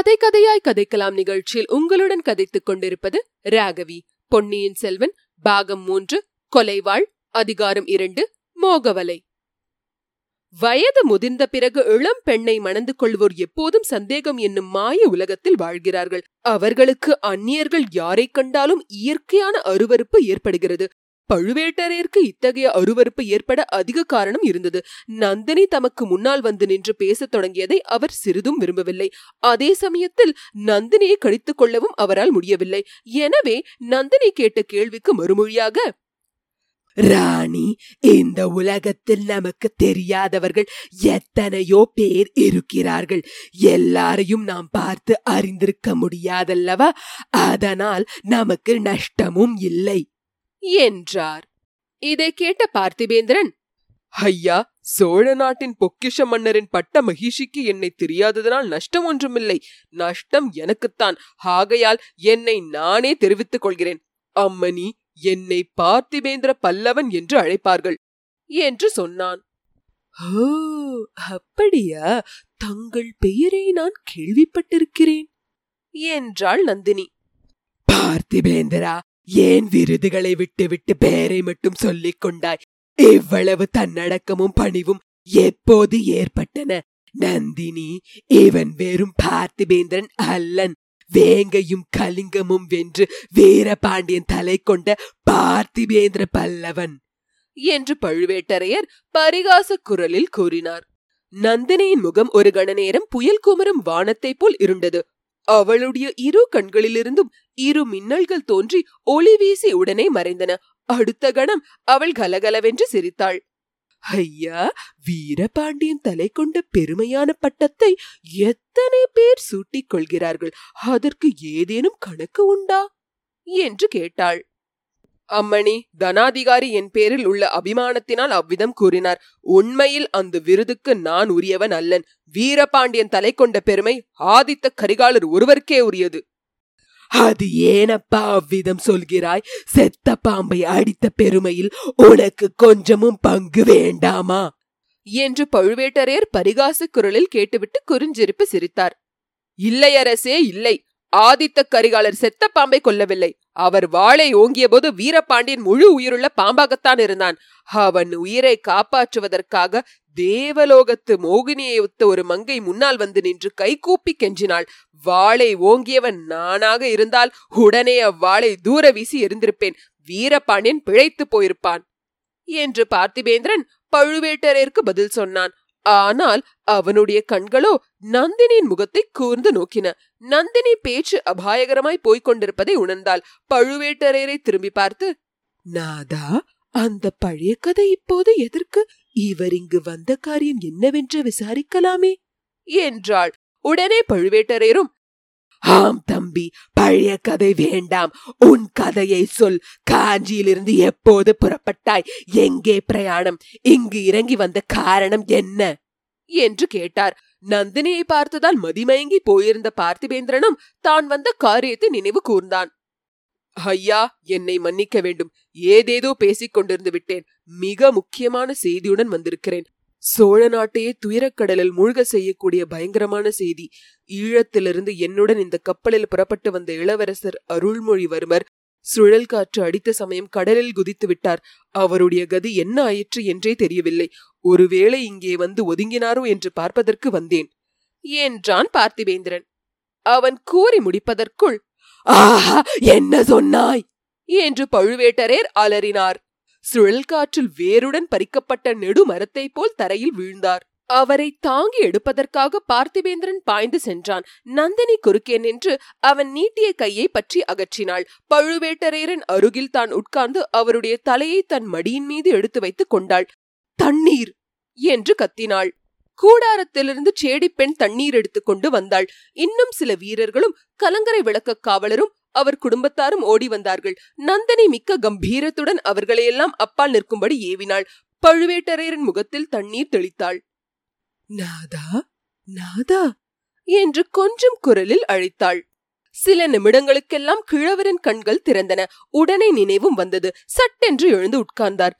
கதை கதையாய் கதைக்கலாம் நிகழ்ச்சியில் உங்களுடன் கதைத்துக் கொண்டிருப்பது ராகவி. பொன்னியின் செல்வன் பாகம் மூன்று கொலைவாள் அதிகாரம் இரண்டு மோகவலை. வயது முதிர்ந்த பிறகு இளம் பெண்ணை மணந்து கொள்வோர் எப்போதும் சந்தேகம் என்னும் மாய உலகத்தில் வாழ்கிறார்கள். அவர்களுக்கு அந்நியர்கள் யாரை கண்டாலும் இயற்கையான அருவருப்பு ஏற்படுகிறது. பழுவேட்டரையருக்கு இத்தகைய அருவருப்பு ஏற்பட அதிக காரணம் இருந்தது. நந்தினி தமக்கு முன்னால் வந்து நின்று பேசத் தொடங்கியதை அவர் சிறிதும் விரும்பவில்லை. அதே சமயத்தில் நந்தினியை கடித்துக் கொள்ளவும் அவரால் முடியவில்லை. எனவே நந்தினி கேட்ட கேள்விக்கு மறுமொழியாக ராணி இந்த உலகத்தில் நமக்கு தெரியாதவர்கள் எத்தனையோ பேர் இருக்கிறார்கள். எல்லாரையும் நாம் பார்த்து அறிந்திருக்க முடியாதல்லவா? அதனால் நமக்கு நஷ்டமும் இல்லை. என்றார். இதை கேட்ட பார்த்திபேந்திரன் ஐயா சோழ நாட்டின் பொக்கிஷ மன்னரின் பட்ட மகிழ்ச்சிக்கு என்னை தெரியாததனால் நஷ்டம் ஒன்றுமில்லை. நஷ்டம் எனக்குத்தான். ஆகையால் என்னை நானே தெரிவித்துக் கொள்கிறேன். அம்மணி என்னை பார்த்திபேந்திர பல்லவன் என்று அழைப்பார்கள் என்று சொன்னான். ஓ அப்படியா? தங்கள் பெயரை நான் கேள்விப்பட்டிருக்கிறேன் என்றாள் நந்தினி. பார்த்திபேந்திரா ஏன் விருதுகளை விட்டு விட்டு பெயரை மட்டும் சொல்லிக் கொண்டாய் இவ்வளவு தன்னடக்கமும் பணிவும் எப்போது ஏற்பட்டன? நந்தினி இவன் வெறும் பார்த்திபேந்திரன் அல்லன். வேங்கையும் கலிங்கமும் வென்று வீரபாண்டியன் தலை கொண்ட பார்த்திபேந்திர பல்லவன் என்று பழுவேட்டரையர் பரிகாச குரலில் கூறினார். நந்தினியின் முகம் ஒரு கணநேரம் புயல் குமரும் வானத்தைப் போல் இருண்டது. அவளுடைய இரு கண்களிலிருந்தும் இரு மின்னல்கள் தோன்றி ஒளி வீசி உடனே மறைந்தன. அடுத்த கணம் அவள் கலகலவென்று சிரித்தாள். ஐயா வீரபாண்டியன் தலை கொண்ட பெருமையான பட்டத்தை எத்தனை பேர் சூட்டிக் கொள்கிறார்கள்? அதற்கு ஏதேனும் கணக்கு உண்டா? என்று கேட்டாள். அம்மணி தனாதிகாரி என் பேரில் உள்ள அபிமானத்தினால் அவ்விதம் கூறினார். உண்மையில் அந்த விருதுக்கு நான் உரியவன் அல்லன். வீரபாண்டியன் தலை கொண்ட பெருமை ஆதித்த கரிகாலர் ஒருவருக்கே உரியது. அது ஏனப்பா அவ்விதம் சொல்கிறாய்? செத்த பாம்பை அடித்த பெருமையில் உனக்கு கொஞ்சமும் பங்கு வேண்டாமா? என்று பழுவேட்டரையர் பரிகாச குரலில் கேட்டுவிட்டு குறிஞ்சிருப்பு சிரித்தார். இல்லை அரசே இல்லை. ஆதித்த கரிகாலர் செத்த பாம்பை கொல்லவில்லை. அவர் வாளை ஓங்கிய போது வீரபாண்டியன் முழு உயிருள்ள பாம்பாகத்தான் இருந்தான். அவன் உயிரை காப்பாற்றுவதற்காக தேவலோகத்து மோகினியை ஒத்த ஒரு மங்கை முன்னால் வந்து நின்று கைகூப்பி கெஞ்சினாள். வாளை ஓங்கியவன் நானாக இருந்தால் உடனே அவ்வாளை தூர வீசி எரிந்திருப்பேன் வீரபாண்டியன் பிழைத்து போயிருப்பான். என்று பார்த்திபேந்திரன் பழுவேட்டரையருக்கு பதில் சொன்னான். ஆனால் அவனுடைய கண்களோ நந்தினியின் முகத்தை கூர்ந்து நோக்கின. நந்தினி பேச்சு அபாயகரமாய் போய்க் கொண்டிருப்பதை உணர்ந்தாள். பழுவேட்டரையரை திரும்பி பார்த்து நாதா அந்த பழைய கதை இப்போது எதற்கு? இவர் இங்கு வந்த காரியம் என்னவென்று விசாரிக்கலாமே என்றாள். உடனே பழுவேட்டரையரும் ஆம் தம்பி பழைய கதை வேண்டாம். உன் கதையை சொல். காஞ்சியிலிருந்து எப்போது புறப்பட்டாய்? எங்கே பிரயாணம்? இங்கு இறங்கி வந்த காரணம் என்ன? என்று கேட்டார். நந்தினியை பார்த்ததால் மதிமயங்கி போயிருந்த பார்த்திபேந்திரனும் தான் வந்த காரியத்தை நினைவு கூர்ந்தான். ஐயா என்னை மன்னிக்க வேண்டும். ஏதேதோ பேசிக் கொண்டிருந்து விட்டேன். மிக முக்கியமான செய்தியுடன் வந்திருக்கிறேன். சோழ நாட்டையே துயரக்கடலில் மூழ்க செய்யக்கூடிய பயங்கரமான செய்தி. ஈழத்திலிருந்து என்னுடன் இந்த கப்பலில் புறப்பட்டு வந்த இளவரசர் அருள்மொழிவர்மர் சுழல் காற்று அடித்த சமயம் கடலில் குதித்து விட்டார். அவருடைய கதி என்ன ஆயிற்று என்றே தெரியவில்லை. ஒருவேளை இங்கே வந்து ஒதுங்கினாரோ என்று பார்ப்பதற்கு வந்தேன். என்றான் பார்த்திவேந்திரன். அவன் கூறி முடிப்பதற்குள் ஆஹா என்ன சொன்னாய்? என்று பழுவேட்டரேர் அலறினார். சுழல்காற்றில் வேருடன் பறிக்கப்பட்ட நெடுமரத்தைப் போல் தரையில் வீழ்ந்தார். அவரை தாங்கி எடுப்பதற்காக பார்த்திபேந்திரன் பாய்ந்து சென்றான். நந்தினி குறுக்கே நின்று அவன் நீட்டிய கையை பற்றி அகற்றினாள். பழுவேட்டரையரின் அருகில் தான் உட்கார்ந்து அவருடைய தலையை தன் மடியின் மீது எடுத்து வைத்துக் கொண்டாள். தண்ணீர்! என்று கத்தினாள். கூடாரத்திலிருந்து சேடிப்பெண் தண்ணீர் எடுத்துக்கொண்டு வந்தாள். இன்னும் சில வீரர்களும் கலங்கரை விளக்க காவலரும் அவர் குடும்பத்தாரும் ஓடி வந்தார்கள். நந்தினி மிக்க கம்பீரத்துடன் அவர்களையெல்லாம் அப்பால் நிற்கும்படி ஏவினாள். பழுவேட்டரையரின் முகத்தில் தண்ணீர் தெளித்தாள். நாதா நாதா என்று கொஞ்சம் குரலில் அழைத்தாள். சில நிமிடங்களுக்கெல்லாம் கிழவரின் கண்கள் திறந்தன. உடனே நினைவும் வந்தது. சட்டென்று எழுந்து உட்கார்ந்தார்.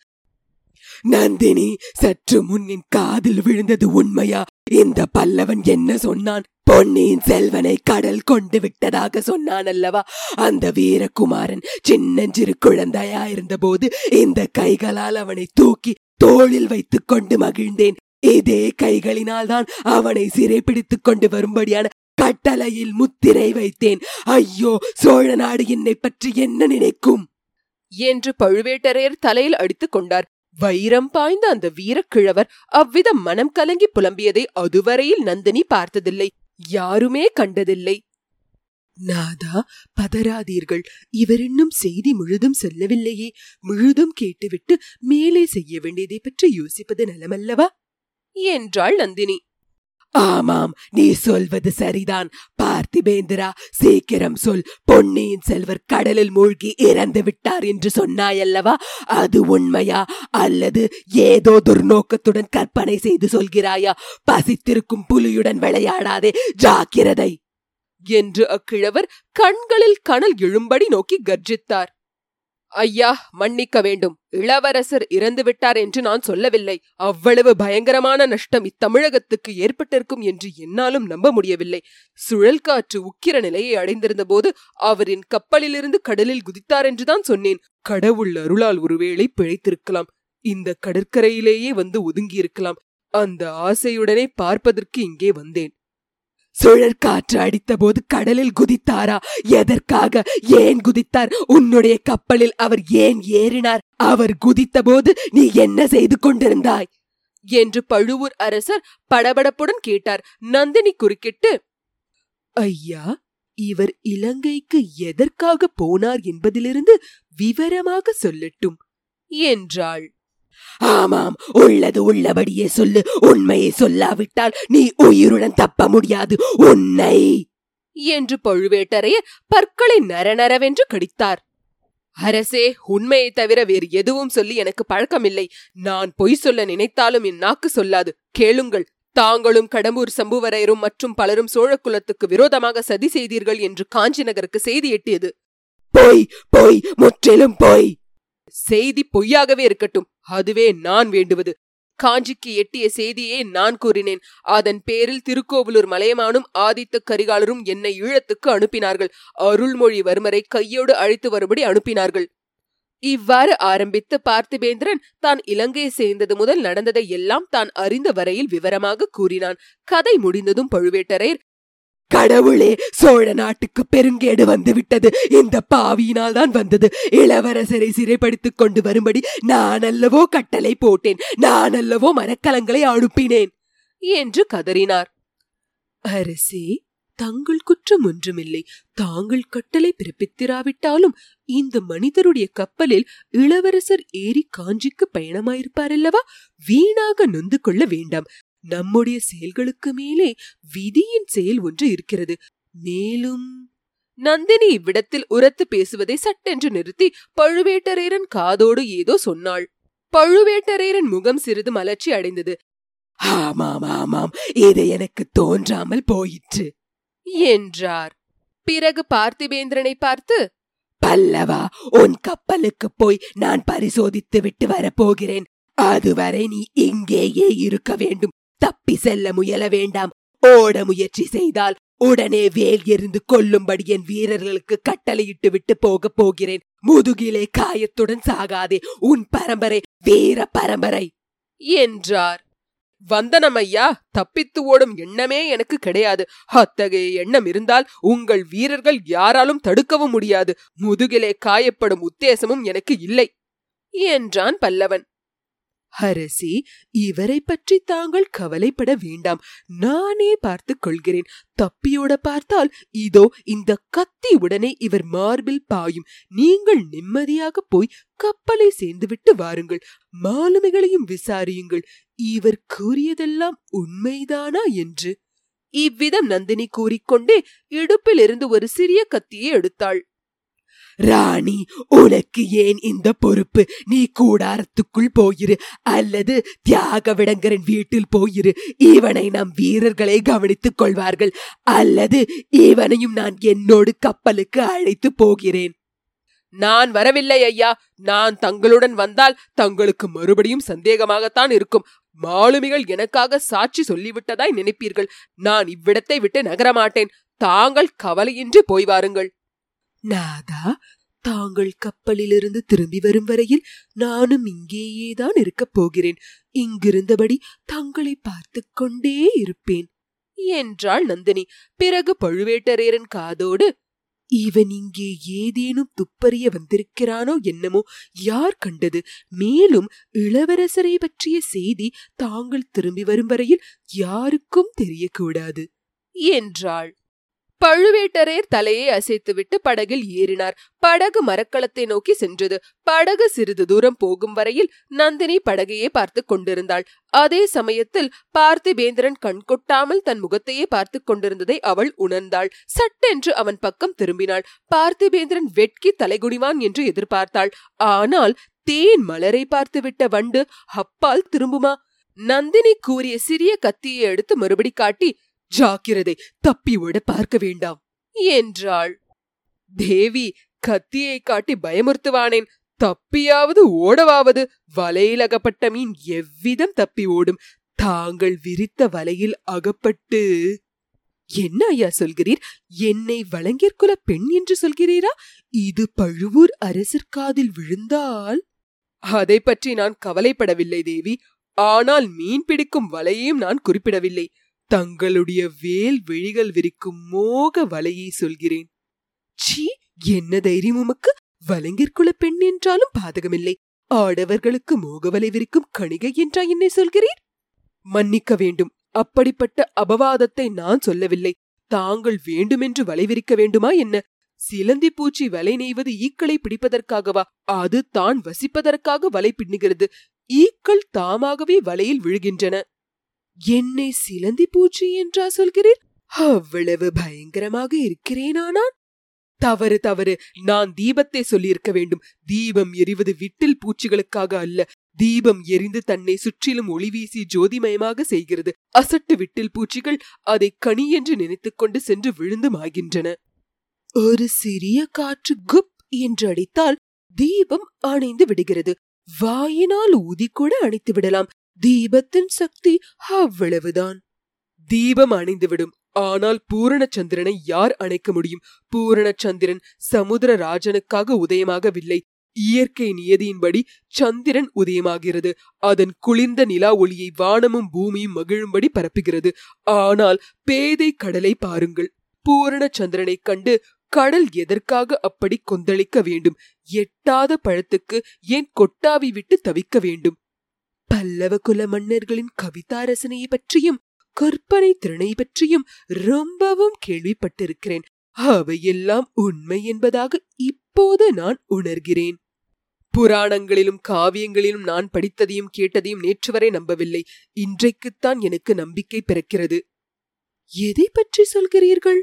நந்தினி சற்று முன்னின் காதில் விழுந்தது உண்மையா? இந்த பல்லவன் என்ன சொன்னான்? பொன்னியின் செல்வனை கடல் கொண்டு விட்டதாக சொன்னான் அல்லவா அந்த வீரகுமாரன் சின்னஞ்சிறு குழந்தையா இருந்தபோது இந்த கைகளால் அவனை தூக்கி தோளில் வைத்துக் கொண்டு மகிழ்ந்தேன். இதே கைகளினால் தான் அவனை சிறைப்பிடித்துக் கொண்டு வரும்படியான கட்டளையில் முத்திரை வைத்தேன். ஐயோ சோழ நாடு என்னை பற்றி என்ன நினைக்கும்? என்று பழுவேட்டரையர் தலையில் அடித்துக் கொண்டார். வைரம் பாய்ந்த அந்த வீரக்கிழவர் அவ்விதம் மனம் கலங்கி புலம்பியதை அதுவரையில் நந்தினி பார்த்ததில்லை. யாருமே கண்டதில்லை. நாதா பதறாதீர்கள். இவர் இன்னும் செய்தி முழுதும் சொல்லவில்லையே. முழுதும் கேட்டுவிட்டு மேலே செய்ய வேண்டியதை பற்றி யோசிப்பது நலமல்லவா? என்றாள் நந்தினி. ஆமாம் நீ சொல்வது சரிதான். பார்த்திபேந்திரா சீக்கிரம் சொல். பொன்னியின் செல்வர் கடலில் மூழ்கி இறந்து விட்டார் என்று சொன்னாயல்லவா? அது உண்மையா? அல்லது ஏதோ துர்நோக்கத்துடன் கற்பனை செய்து சொல்கிறாயா? பசித்திருக்கும் புலியுடன் விளையாடாதே ஜாக்கிரதை! என்று அக்கிழவர் கண்களில் கனல் எழும்படி நோக்கி கர்ஜித்தார். ஐயா மன்னிக்க வேண்டும். இளவரசர் இறந்துவிட்டார் என்று நான் சொல்லவில்லை. அவ்வளவு பயங்கரமான நஷ்டம் இத்தமிழகத்துக்கு ஏற்பட்டிருக்கும் என்று என்னாலும் நம்ப முடியவில்லை. சுழல் காற்று உக்கிர நிலையை அடைந்திருந்த போது அவரின் கப்பலிலிருந்து கடலில் குதித்தார் என்றுதான் சொன்னேன். கடவுள் அருளால் ஒருவேளை பிழைத்திருக்கலாம். இந்த கடற்கரையிலேயே வந்து ஒதுங்கியிருக்கலாம். அந்த ஆசையுடனே பார்ப்பதற்கு இங்கே வந்தேன். சுழற்காற்று அடித்தபோது கடலில் குதித்தாரா? எதற்காக ஏன் குதித்தார்? உன்னுடைய கப்பலில் அவர் ஏன் ஏறினார்? அவர் குதித்தபோது நீ என்ன செய்து கொண்டிருந்தாய்? என்று பழுவூர் அரசர் படபடப்புடன் கேட்டார். நந்தினி குறுக்கிட்டு ஐயா இவர் இலங்கைக்கு எதற்காக போனார் என்பதிலிருந்து விவரமாக சொல்லட்டும் என்றாள். ஆமாம் உள்ளது உள்ளபடியே சொல்லு. உண்மையை சொல்லாவிட்டால் நீ உயிருடன் தப்ப முடியாது. உன்னை. என்று பழுவேட்டரையர் பற்களை நரநரவென்று கடித்தார். அரசே உண்மையை தவிர வேறு எதுவும் சொல்லி எனக்கு பழக்கமில்லை. நான் பொய் சொல்ல நினைத்தாலும் என் நாக்கு சொல்லாது. கேளுங்கள் தாங்களும் கடம்பூர் சம்புவரையரும் மற்றும் பலரும் சோழக்குலத்துக்கு விரோதமாக சதி செய்தீர்கள் என்று காஞ்சி நகருக்கு செய்தி எட்டியது. பொய் பொய் முற்றிலும் பொய். செய்தி பொய்யாகவே இருக்கட்டும். அதுவே நான் வேண்டுவது. காஞ்சிக்கு எட்டிய செய்தியே நான் கூறினேன். அதன் பேரில் திருக்கோவிலூர் மலையமானும் ஆதித்த கரிகாலரும் என்னை ஈழத்துக்கு அனுப்பினார்கள். அருள்மொழிவர்மரை கையோடு அழைத்து வரும்படி அனுப்பினார்கள். இவ்வாறு ஆரம்பித்து பார்த்திபேந்திரன் தான் இலங்கையை சேர்ந்தது முதல் நடந்ததை எல்லாம் தான் அறிந்த வரையில் விவரமாக கூறினான். கதை முடிந்ததும் பழுவேட்டரையர் கடவுளே சோழ நாட்டுக்கு பெருங்கேடு வந்து விட்டது இந்த பாவியினால் தான் வந்தது. இளவரசரை சிறைப்படுத்திக் கொண்டு வரும்படி நான் அல்லவோ கட்டளை போட்டேன். நான் அல்லவோ மரக்கலங்களை அனுப்பினேன் என்று கதறினார். அரசே தங்கள் குற்றம் ஒன்றுமில்லை. தாங்கள் கட்டளை பிறப்பித்திராவிட்டாலும் இந்த மனிதருடைய கப்பலில் இளவரசர் ஏறி காஞ்சிக்கு பயணமாயிருப்பாரல்லவா? வீணாக நொந்து கொள்ள வேண்டாம். நம்முடைய செயல்களுக்கு மேலே விதியின் செயல் ஒன்று இருக்கிறது. மேலும் நந்தினி இவ்விடத்தில் உரத்து பேசுவதை சட்டென்று நிறுத்தி பழுவேட்டரையரன் காதோடு ஏதோ சொன்னாள். பழுவேட்டரையரன் முகம் சிறிது மலர்ச்சி அடைந்தது. ஆமாம் ஆமாம் இது எனக்கு தோன்றாமல் போயிற்று என்றார். பிறகு பார்த்திபேந்திரனை பார்த்து பல்லவா உன் கப்பலுக்கு போய் நான் பரிசோதித்து விட்டு வரப்போகிறேன். அதுவரை நீ இங்கேயே இருக்க வேண்டும். தப்பி செல்ல முயல வேண்டாம். ஓட முயற்சி செய்தால் உடனே வேல் எறிந்து கொல்லும்படி என் வீரர்களுக்கு கட்டளையிட்டு விட்டு போகப் போகிறேன். முதுகிலே காயத்துடன் சாகாதே உன் பரம்பரை வீர பரம்பரை. என்றார். வந்தனம் ஐயா தப்பித்து ஓடும் எண்ணமே எனக்கு கிடையாது. அத்தகைய எண்ணம் இருந்தால் உங்கள் வீரர்கள் யாராலும் தடுக்கவும் முடியாது. முதுகிலே காயப்படும் உத்தேசமும் எனக்கு இல்லை. என்றான் பல்லவன். அரசி இவரை பற்றி தாங்கள் கவலைப்பட வேண்டாம். நானே பார்த்துக் கொள்கிறேன். தப்பியோட பார்த்தால் இதோ இந்த கத்தி உடனே இவர் மார்பில் பாயும். நீங்கள் நிம்மதியாக போய் கப்பலை சேர்ந்துவிட்டு வாருங்கள். மாலுமிகளையும் விசாரியுங்கள். இவர் கூறியதெல்லாம் உண்மைதானா என்று. இவ்விதம் நந்தினி கூறிக்கொண்டே இடுப்பிலிருந்து ஒரு சிறிய கத்தியை எடுத்தாள். ராணி உனக்கு ஏன் இந்த பொறுப்பு? நீ கூடாரத்துக்குள் போயிரு அல்லது தியாக விடங்கரன் வீட்டில் போயிரு. இவனை நம் வீரர்களை கவனித்துக் கொள்வார்கள் அல்லது இவனையும் நான் என்னோடு கப்பலுக்கு அழைத்து போகிறேன். நான் வரவில்லை ஐயா. நான் தங்களுடன் வந்தால் தங்களுக்கு மறுபடியும் சந்தேகமாகத்தான் இருக்கும். மாலுமிகள் எனக்காக சாட்சி சொல்லிவிட்டதாய் நினைப்பீர்கள். நான் இவ்விடத்தை விட்டு நகரமாட்டேன். தாங்கள் கவலையின்றி போய் வாருங்கள். நாதா தாங்கள் கப்பலிலிருந்து திரும்பி வரும் வரையில் நானும் இங்கேயேதான் இருக்கப் போகிறேன். இங்கிருந்தபடி தங்களை பார்த்து கொண்டே இருப்பேன். என்றாள் நந்தினி. பிறகு பழுவேட்டரையரன் காதோடு இவன் இங்கே ஏதேனும் துப்பறிய வந்திருக்கிறானோ என்னமோ யார் கண்டது? மேலும் இளவரசரை பற்றிய செய்தி தாங்கள் திரும்பி வரும் வரையில் யாருக்கும் தெரியக்கூடாது. என்றாள். பழுவேட்டரையர் தலையை அசைத்துவிட்டு படகில் ஏறினார். படகு மரக்களத்தை நோக்கி சென்றது. படகு சிறிது தூரம் போகும் வரையில் நந்தினி படகையே பார்த்து கொண்டிருந்தாள். அதே சமயத்தில் பார்த்திபேந்திரன் கண் கொட்டாமல் தன் முகத்தையே பார்த்து கொண்டிருந்ததை அவள் உணர்ந்தாள். சட்டென்று அவன் பக்கம் திரும்பினாள். பார்த்திபேந்திரன் வெட்கி தலைகுனிவான் என்று எதிர்பார்த்தாள். ஆனால் தேன் மலரை பார்த்துவிட்ட வண்டு அப்பால் திரும்புமா? நந்தினி கூறிய சிறிய கத்தியை எடுத்து மறுபடி காட்டி ஜாக்கிரதை தப்பி பார்க்க வேண்டாம் என்றாள். தேவி கத்தியை காட்டி பயமுறுத்துவானேன் தப்பியாவது ஓடவாவது வலையில் அகப்பட்ட மீன் எவ்விதம் தப்பி ஓடும் தாங்கள் விரித்த வலையில் அகப்பட்டு. என்ன ஐயா சொல்கிறீர்? என்னை வழங்கிற்குல பெண் என்று சொல்கிறீரா? இது பழுவூர் அரசர் காதில் விழுந்தால்? அதை பற்றி நான் கவலைப்படவில்லை தேவி. ஆனால் மீன் பிடிக்கும் வலையையும் நான் குறிப்பிடவில்லை. தங்களுடைய வேல் விழிகள் விரிக்கும் மோக வலையை சொல்கிறேன். சீ என்ன தைரியம் உமக்கு? வலங்கிற்குல பெண் என்றாலும் பாதகமில்லை. ஆடவர்களுக்கு மோகவலை விரிக்கும் கணிகை என்றா என்னை சொல்கிறீர்? மன்னிக்க வேண்டும். அப்படிப்பட்ட அபவாதத்தை நான் சொல்லவில்லை. தாங்கள் வேண்டுமென்று வலை விரிக்க வேண்டுமா என்ன? சிலந்தி பூச்சி வலை நெய்வது ஈக்களை பிடிப்பதற்காகவா? அது தான் வசிப்பதற்காக வலை பின்னுகிறது. ஈக்கள் தாமாகவே வலையில் விழுகின்றன. என்னை சிலந்தி பூச்சி என்றா சொல்கிறீர்? அவ்வளவு பயங்கரமாக இருக்கிறேனா நான் தவறு தவறு. நான் தீபத்தை சொல்லியிருக்க வேண்டும். தீபம் எரிவது விட்டில் பூச்சிகளுக்காக அல்ல. தீபம் எரிந்து தன்னை சுற்றிலும் ஒளி வீசி ஜோதிமயமாக செய்கிறது. அசட்டு விட்டில் பூச்சிகள் அதை கனி என்று நினைத்துக் கொண்டு சென்று விழுந்து மாகின்றன ஒரு சிறிய காற்று குப் என்று அடித்தால் தீபம் அணைந்து விடுகிறது. வாயினால் ஊதி கூட அணைத்து விடலாம். தீபத்தின் சக்தி அவ்வளவுதான். தீபம் அணைந்துவிடும். ஆனால் பூரணச்சந்திரனை யார் அணைக்க முடியும்? பூரணச்சந்திரன் சமுதிர ராஜனுக்காக உதயமாகவில்லை. இயற்கை நியதியின்படி சந்திரன் உதயமாகிறது. அதன் குளிர்ந்த நிலா ஒளியை வானமும் பூமியும் மகிழும்படி பரப்புகிறது. ஆனால் பேதை கடலை பாருங்கள். பூரண சந்திரனைக் கண்டு கடல் எதற்காக அப்படி கொந்தளிக்க வேண்டும்? எட்டாத பழத்துக்கு ஏன் கொட்டாவி விட்டு தவிக்க வேண்டும்? பல்லவ குல மன்னர்களின் கவிதா ரசனையை பற்றியும் கற்பனை திறனை பற்றியும் ரொம்பவும் கேள்விப்பட்டிருக்கிறேன். அவையெல்லாம் உண்மை என்பதாக இப்போது நான் உணர்கிறேன். புராணங்களிலும் காவியங்களிலும் நான் படித்ததையும் கேட்டதையும் நேற்று வரை நம்பவில்லை. இன்றைக்குத்தான் எனக்கு நம்பிக்கை பிறக்கிறது. எதை பற்றி சொல்கிறீர்கள்?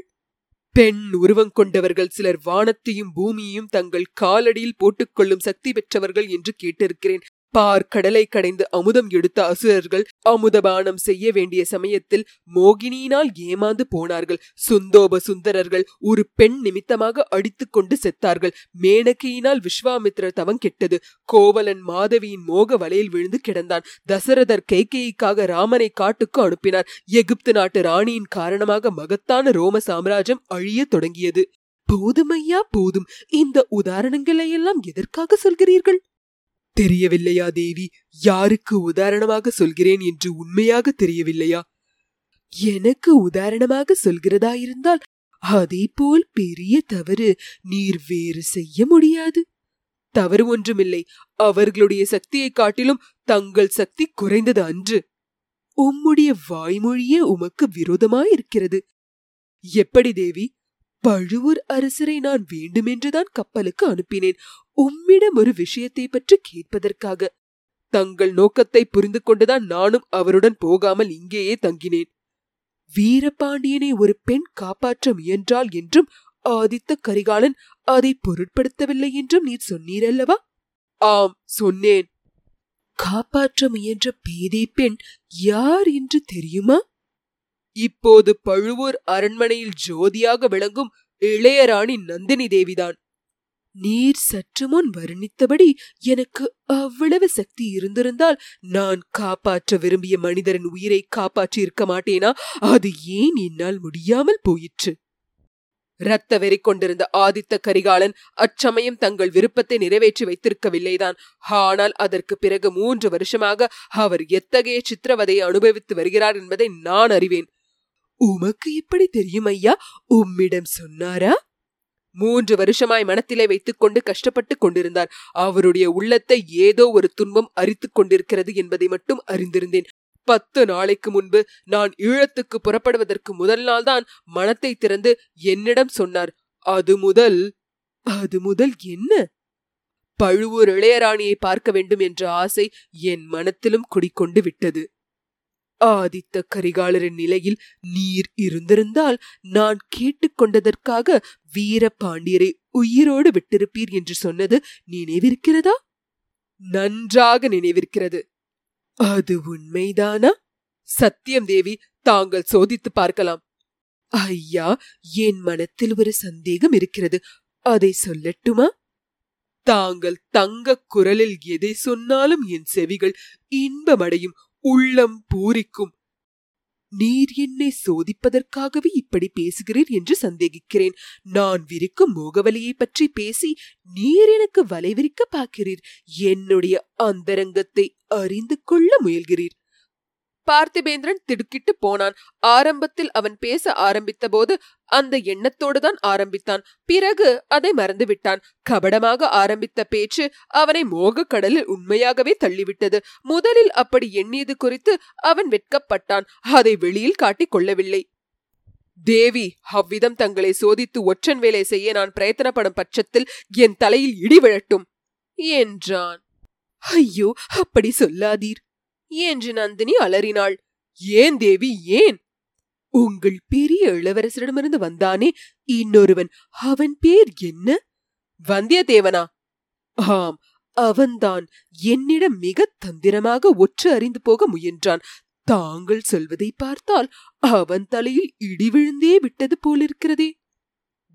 பெண் உருவம் கொண்டவர்கள் சிலர் வானத்தையும் பூமியையும் தங்கள் காலடியில் போட்டுக்கொள்ளும் சக்தி பெற்றவர்கள் என்று கேட்டிருக்கிறேன். பார் கடலை கடைந்து அமுதம் எடுத்த அசுரர்கள் அமுதபானம் செய்ய வேண்டிய சமயத்தில் மோகினியினால் ஏமாந்து போனார்கள். சுந்தோப சுந்தரர்கள் ஒரு பெண் நிமித்தமாக அடித்துக் கொண்டு செத்தார்கள். மேனகையினால் விஸ்வாமித்திர தவம் கெட்டது. கோவலன் மாதவியின் மோக வலையில் விழுந்து கிடந்தான். தசரதர் கைகேயிக்காக ராமனை காட்டுக்கு அனுப்பினார். எகிப்து நாட்டு ராணியின் காரணமாக மகத்தான ரோம சாம்ராஜ்யம் அழியத் தொடங்கியது. போதுமையா போதும். இந்த உதாரணங்களை எல்லாம் எதற்காக சொல்கிறீர்கள்? தெரியவில்லையா தேவி? யாருக்கு உதாரணமாக சொல்கிறேன் என்று உண்மையாக தெரியவில்லையா? எனக்கு உதாரணமாக சொல்கிறதா இருந்தால் அதே போல் பெரிய தவறு நீர் வேறு செய்ய முடியாது. தவறு ஒன்றுமில்லை. அவர்களுடைய சக்தியை காட்டிலும் தங்கள் சக்தி குறைந்தது அன்று. உம்முடைய வாய்மொழியே உமக்கு விரோதமாயிருக்கிறது. எப்படி தேவி? பழுவூர் அரசரை நான் வேண்டுமென்றுதான் கப்பலுக்கு அனுப்பினேன். உம்மிடம் ஒரு விஷயத்தை பற்றி கேட்பதற்காக. தங்கள் நோக்கத்தை புரிந்து கொண்டுதான் நானும் அவருடன் போகாமல் இங்கேயே தங்கினேன். வீரபாண்டியனை ஒரு பெண் காப்பாற்ற முயன்றாள் என்றும் ஆதித்த கரிகாலன் அதை பொருட்படுத்தவில்லை என்றும் நீர் சொன்னீரல்லவா? ஆம் சொன்னேன். காப்பாற்ற முயன்ற பேதை பெண் யார் என்று தெரியுமா? இப்போது பழுவூர் அரண்மனையில் ஜோதியாக விளங்கும் இளையராணி நந்தினி தேவிதான். நீர் சற்று முன் வர்ணித்தபடி எனக்கு அவ்வளவு சக்தி இருந்திருந்தால் நான் காப்பாற்ற விரும்பிய மனிதரின் உயிரை காப்பாற்றி இருக்க மாட்டேனா? அது ஏன் என்னால் முடியாமல் போயிற்று? இரத்த வெறி கொண்டிருந்த ஆதித்த கரிகாலன் அச்சமயம் தங்கள் விருப்பத்தை நிறைவேற்றி வைத்திருக்கவில்லைதான். ஆனால் அதற்கு பிறகு மூன்று வருஷமாக அவர் எத்தகைய சித்திரவதையை அனுபவித்து வருகிறார் என்பதை நான் அறிவேன். உமக்கு எப்படி தெரியும் ஐயா உம்மிடம் சொன்னாரா? மூன்று வருஷமாய் மனத்திலே வைத்துக்கொண்டு கஷ்டப்பட்டு கொண்டிருந்தார். அவருடைய உள்ளத்தை ஏதோ ஒரு துன்பம் அரித்துக் கொண்டிருக்கிறது என்பதை மட்டும் அறிந்திருந்தேன். பத்து நாளைக்கு முன்பு நான் ஈழத்துக்கு புறப்படுவதற்கு முதல் நாள்தான் மனத்தை திறந்து என்னிடம் சொன்னார். அது முதல் அது முதல் என்ன? பழுவூர் இளையராணியை பார்க்க வேண்டும் என்ற ஆசை என் மனத்திலும் குடிக்கொண்டு விட்டது. ஆதித்த கரிகாலரின் நிலையில் நீர் இருந்திருந்தால் நான் கேட்டுக்கொண்டதற்காக வீரபாண்டியரை உயிரோடு விட்டிருப்பீர் என்று சொன்னது நினைவிருக்கிறதா? நன்றாக நினைவிருக்கிறது. அது உண்மைதானா? சத்தியம் தேவி தாங்கள் சோதித்து பார்க்கலாம். ஐயா என் மனத்தில் ஒரு சந்தேகம் இருக்கிறது. அதை சொல்லட்டுமா? தாங்கள் தங்க குரலில் எதை சொன்னாலும் என் செவிகள் இன்பமடையும். உள்ளம் பூரிக்கும். நீர் என்னை சோதிப்பதற்காகவே இப்படி பேசுகிறீர் என்று சந்தேகிக்கிறேன். நான் விரிக்கும் மோகவலியை பற்றி பேசி நீர் எனக்கு வலை விரிக்க பார்க்கிறீர். என்னுடைய அந்தரங்கத்தை அறிந்து கொள்ள முயல்கிறீர். பார்த்திபேந்திரன் திடுக்கிட்டு போனான். ஆரம்பத்தில் அவன் பேச ஆரம்பித்த போது அந்த எண்ணத்தோடு தான் ஆரம்பித்தான். பிறகு அதை மறந்துவிட்டான் கபடமாக ஆரம்பித்த பேச்சு அவனை மோகக் கடலில் உண்மையாகவே தள்ளிவிட்டது. முதலில் அப்படி எண்ணியது குறித்து அவன் வெட்கப்பட்டான். அதை வெளியில் காட்டிக் கொள்ளவில்லை. தேவி அவ்விதம் தங்களை சோதித்து ஒற்றன் வேலை செய்ய நான் பிரயத்தனப்படும் பட்சத்தில் என் தலையில் இடி விழட்டும் என்றான். ஐயோ அப்படி சொல்லாதீர். என்று நந்தினி அலறினாள். ஏன் தேவி ஏன்? உங்கள் பெரிய இளவரசரிடமிருந்து வந்தானே இன்னொருவன். அவன் பேர் என்ன? வந்தியத்தேவனா. ஆம் அவன்தான். என்னிடம் மிக தந்திரமாக ஒற்று அறிந்து போக முயன்றான். தாங்கள் சொல்வதை பார்த்தால் அவன் தலையில் இடி விழுந்தே விட்டது போலிருக்கிறதே.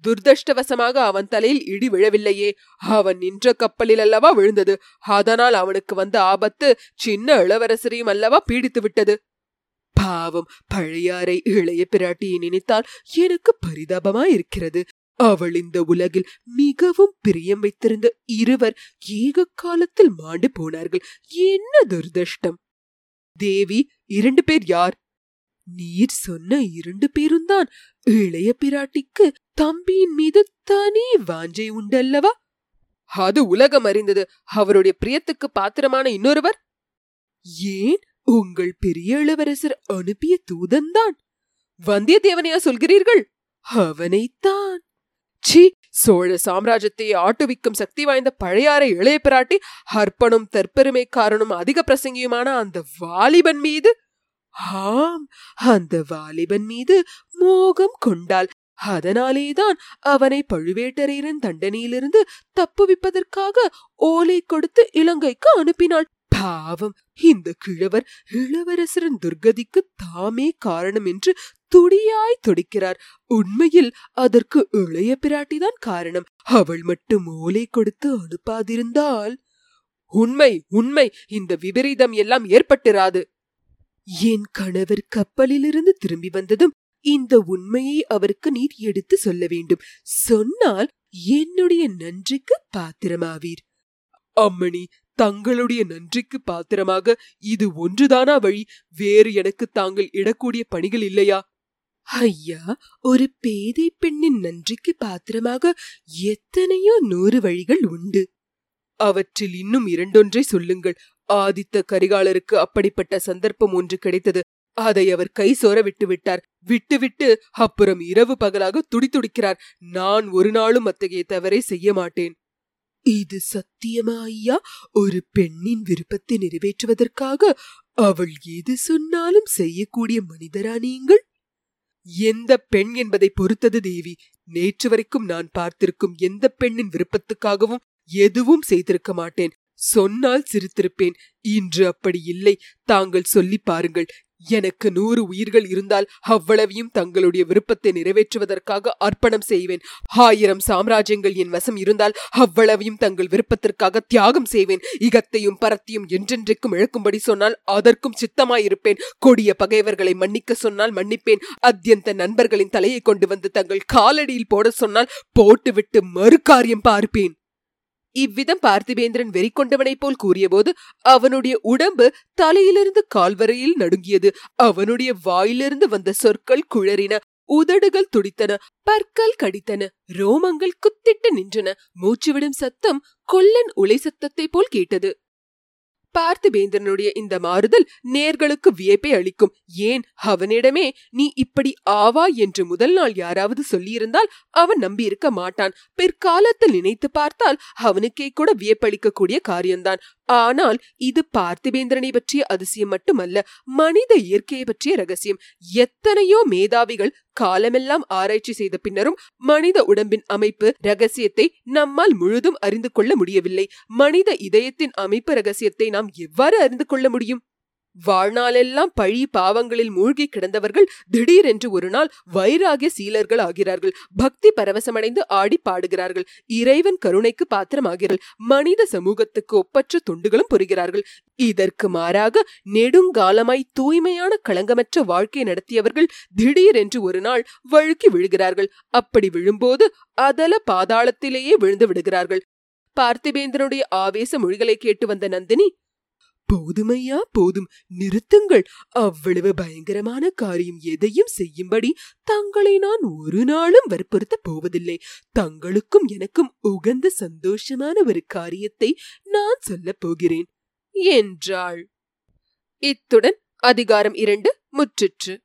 துர்தஷ்டவசமாக அவன் தலையில் இடி விழவில்லையே. அவன் நின்ற கப்பலில் அல்லவா விழுந்தது. அதனால் அவனுக்கு வந்த ஆபத்து சின்ன இளவரசரையும் அல்லவா பீடித்து விட்டது. பாவம் பழையாறை இளைய பிராட்டியை நினைத்தால் எனக்கு பரிதாபமாயிருக்கிறது அவள் இந்த உலகில் மிகவும் பிரியம் வைத்திருந்த இருவர் ஏக காலத்தில் மாண்டு போனார்கள். என்ன துர்தஷ்டம்? தேவி இரண்டு பேர் யார்? நீர் சொன்ன இரண்டு பேரும் தான் இளைய பிராட்டிக்கு தம்பியின் மீது தனி வாஞ்சை உண்டல்லவா? அது உலகம் அறிந்தது. அவருடைய பிரியத்துக்கு பாத்திரமான இன்னொருவர்? ஏன் உங்கள் பெரிய இளவரசர் அனுப்பிய தூதன்தான்? வந்தியத்தேவனையா சொல்கிறீர்கள்? அவனைத்தான். சி சோழ சாம்ராஜ்யத்தை ஆட்டுவிக்கும் சக்தி வாய்ந்த பழையாறை இளைய பிராட்டி அர்ப்பணம் தற்பெருமைக்காரனும் அதிக பிரசங்கியுமான அந்த வாலிபன் மீது? ஆம் அந்த வாலிபன் மீது மோகம் கொண்டாள். அதனாலேதான் அவனை பழுவேட்டரையரின் தண்டனையிலிருந்து தப்புவிப்பதற்காக ஓலை கொடுத்து இலங்கைக்கு அனுப்பினாள். பாவம் இந்த கிழவர் இளவரசரின் துர்கதிக்கு தாமே காரணம் என்று துடியாய் துடிக்கிறார். உண்மையில் அதற்கு இளைய பிராட்டிதான் காரணம். அவள் மட்டும் ஓலை கொடுத்து அனுப்பாதிருந்தால் உண்மை உண்மை இந்த விபரீதம் எல்லாம் ஏற்பட்டிராது. என் கணவர் கப்பலிலிருந்து திரும்பி வந்ததும் இந்த உண்மையை அவருக்கு நீர் எடுத்து சொல்ல வேண்டும். சொன்னால் என்னுடைய நன்றிக்கு பாத்திரமாவீர். அம்மணி தங்களுடைய நன்றிக்கு பாத்திரமாக இது ஒன்றுதானா வழி? வேறு எனக்கு தாங்கள் இடக்கூடிய பணிகள் இல்லையா? ஐயா ஒரு பேதை பெண்ணின் நன்றிக்கு பாத்திரமாக எத்தனையோ நூறு வழிகள் உண்டு. அவற்றில் இன்னும் இரண்டொன்றை சொல்லுங்கள். ஆதித்த கரிகாலருக்கு அப்படிப்பட்ட சந்தர்ப்பம் ஒன்று கிடைத்தது. அதை அவர் கை சோர விட்டு விட்டார். விட்டுவிட்டு அப்புறம் இரவு பகலாக துடித்துடிக்கிறார் நான் ஒரு நாளும் அத்தகைய தவறை செய்ய மாட்டேன். இது சத்தியமா ஐயா? ஒரு பெண்ணின் விருப்பத்தை நிறைவேற்றுவதற்காக அவள் எது சொன்னாலும் செய்யக்கூடிய மனிதரா நீங்கள்? எந்த பெண் என்பதை பொறுத்தது தேவி. நேற்று வரைக்கும் நான் பார்த்திருக்கும் எந்த பெண்ணின் விருப்பத்துக்காகவும் எதுவும் செய்திருக்க மாட்டேன். சொன்னால் சிரித்திருப்பேன். இன்று அப்படி இல்லை. தாங்கள் சொல்லி பாருங்கள். எனக்கு நூறு உயிர்கள் இருந்தால் அவ்வளவையும் தங்களுடைய விருப்பத்தை நிறைவேற்றுவதற்காக அர்ப்பணம் செய்வேன். ஆயிரம் சாம்ராஜ்யங்கள் என் வசம் இருந்தால் அவ்வளவையும் தங்கள் விருப்பத்திற்காக தியாகம் செய்வேன். இகத்தையும் பரத்தையும் என்றென்றைக்கும் இழக்கும்படி சொன்னால் அதற்கும் சித்தமாயிருப்பேன். கொடிய பகைவர்களை மன்னிக்க சொன்னால் மன்னிப்பேன். அத்தியந்த நண்பர்களின் தலையை கொண்டு வந்து தங்கள் காலடியில் போட சொன்னால் போட்டுவிட்டு மறு காரியம் பார்ப்பேன். இவ்விதம் பார்த்திபேந்திரன் வெறி கொண்டவனைப் போல் கூறியபோது அவனுடைய உடம்பு தலையிலிருந்து கால்வரையில் நடுங்கியது. அவனுடைய வாயிலிருந்து வந்த சொற்கள் குழறின. உதடுகள் துடித்தன. பற்கள் கடித்தன. ரோமங்கள் குத்திட்டு நின்றன. மூச்சுவிடும் சத்தம் கொல்லன் உலை சத்தத்தை போல் கேட்டது. பார்த்திபேந்திரனுடைய இந்த மாறுதல் நேர்களுக்கு வியப்பை அளிக்கும். ஏன்? அவனிடமே நீ இப்படி ஆவா? என்று முதல் நாள் யாராவது சொல்லியிருந்தால் அவன் நம்பியிருக்க மாட்டான். பிற்காலத்தில் நினைத்து பார்த்தால் அவனுக்கே கூட வியப்பளிக்கக்கூடிய காரியம்தான். ஆனால் இது பார்த்திபேந்திரனை பற்றிய அதிசயம் மட்டுமல்ல மனித இயற்கையை பற்றிய ரகசியம். எத்தனையோ மேதாவிகள் காலமெல்லாம் ஆராய்ச்சி செய்த பின்னரும் மனித உடம்பின் அமைப்பு ரகசியத்தை நம்மால் முழுதும் அறிந்து கொள்ள முடியவில்லை. மனித இதயத்தின் அமைப்பு ரகசியத்தை நாம் எவ்வாறு அறிந்து கொள்ள முடியும்? வாழ்நாளெல்லாம் பழி பாவங்களில் மூழ்கி கிடந்தவர்கள் திடீரென்று ஒரு நாள் வைராகிய சீலர்கள் ஆகிறார்கள். பக்தி பரவசமடைந்து ஆடி பாடுகிறார்கள். இறைவன் கருணைக்கு பாத்திரமாகிறார்கள். மனித சமூகத்துக்கு ஒப்பற்ற தொண்டுகளும் புரிகிறார்கள். இதற்கு மாறாக நெடுங்காலமாய் தூய்மையான களங்கமற்ற வாழ்க்கை நடத்தியவர்கள் திடீரென்று ஒரு நாள் வழுக்கி விழுகிறார்கள். அப்படி விழும்போது அதல பாதாளத்திலேயே விழுந்து விடுகிறார்கள். பார்த்திபேந்திரனுடைய ஆவேச மொழிகளை கேட்டு வந்த நந்தினி போதுமையா போதும். நிறுத்துங்கள். அவ்வளவு பயங்கரமான காரியம் எதையும் செய்யும்படி தங்களை நான் ஒரு நாளும் வற்புறுத்தப் போவதில்லை. தங்களுக்கும் எனக்கும் உகந்த சந்தோஷமான ஒரு காரியத்தை நான் சொல்லப் போகிறேன். என்றாள். இத்துடன் அதிகாரம் இரண்டு முற்றிற்று.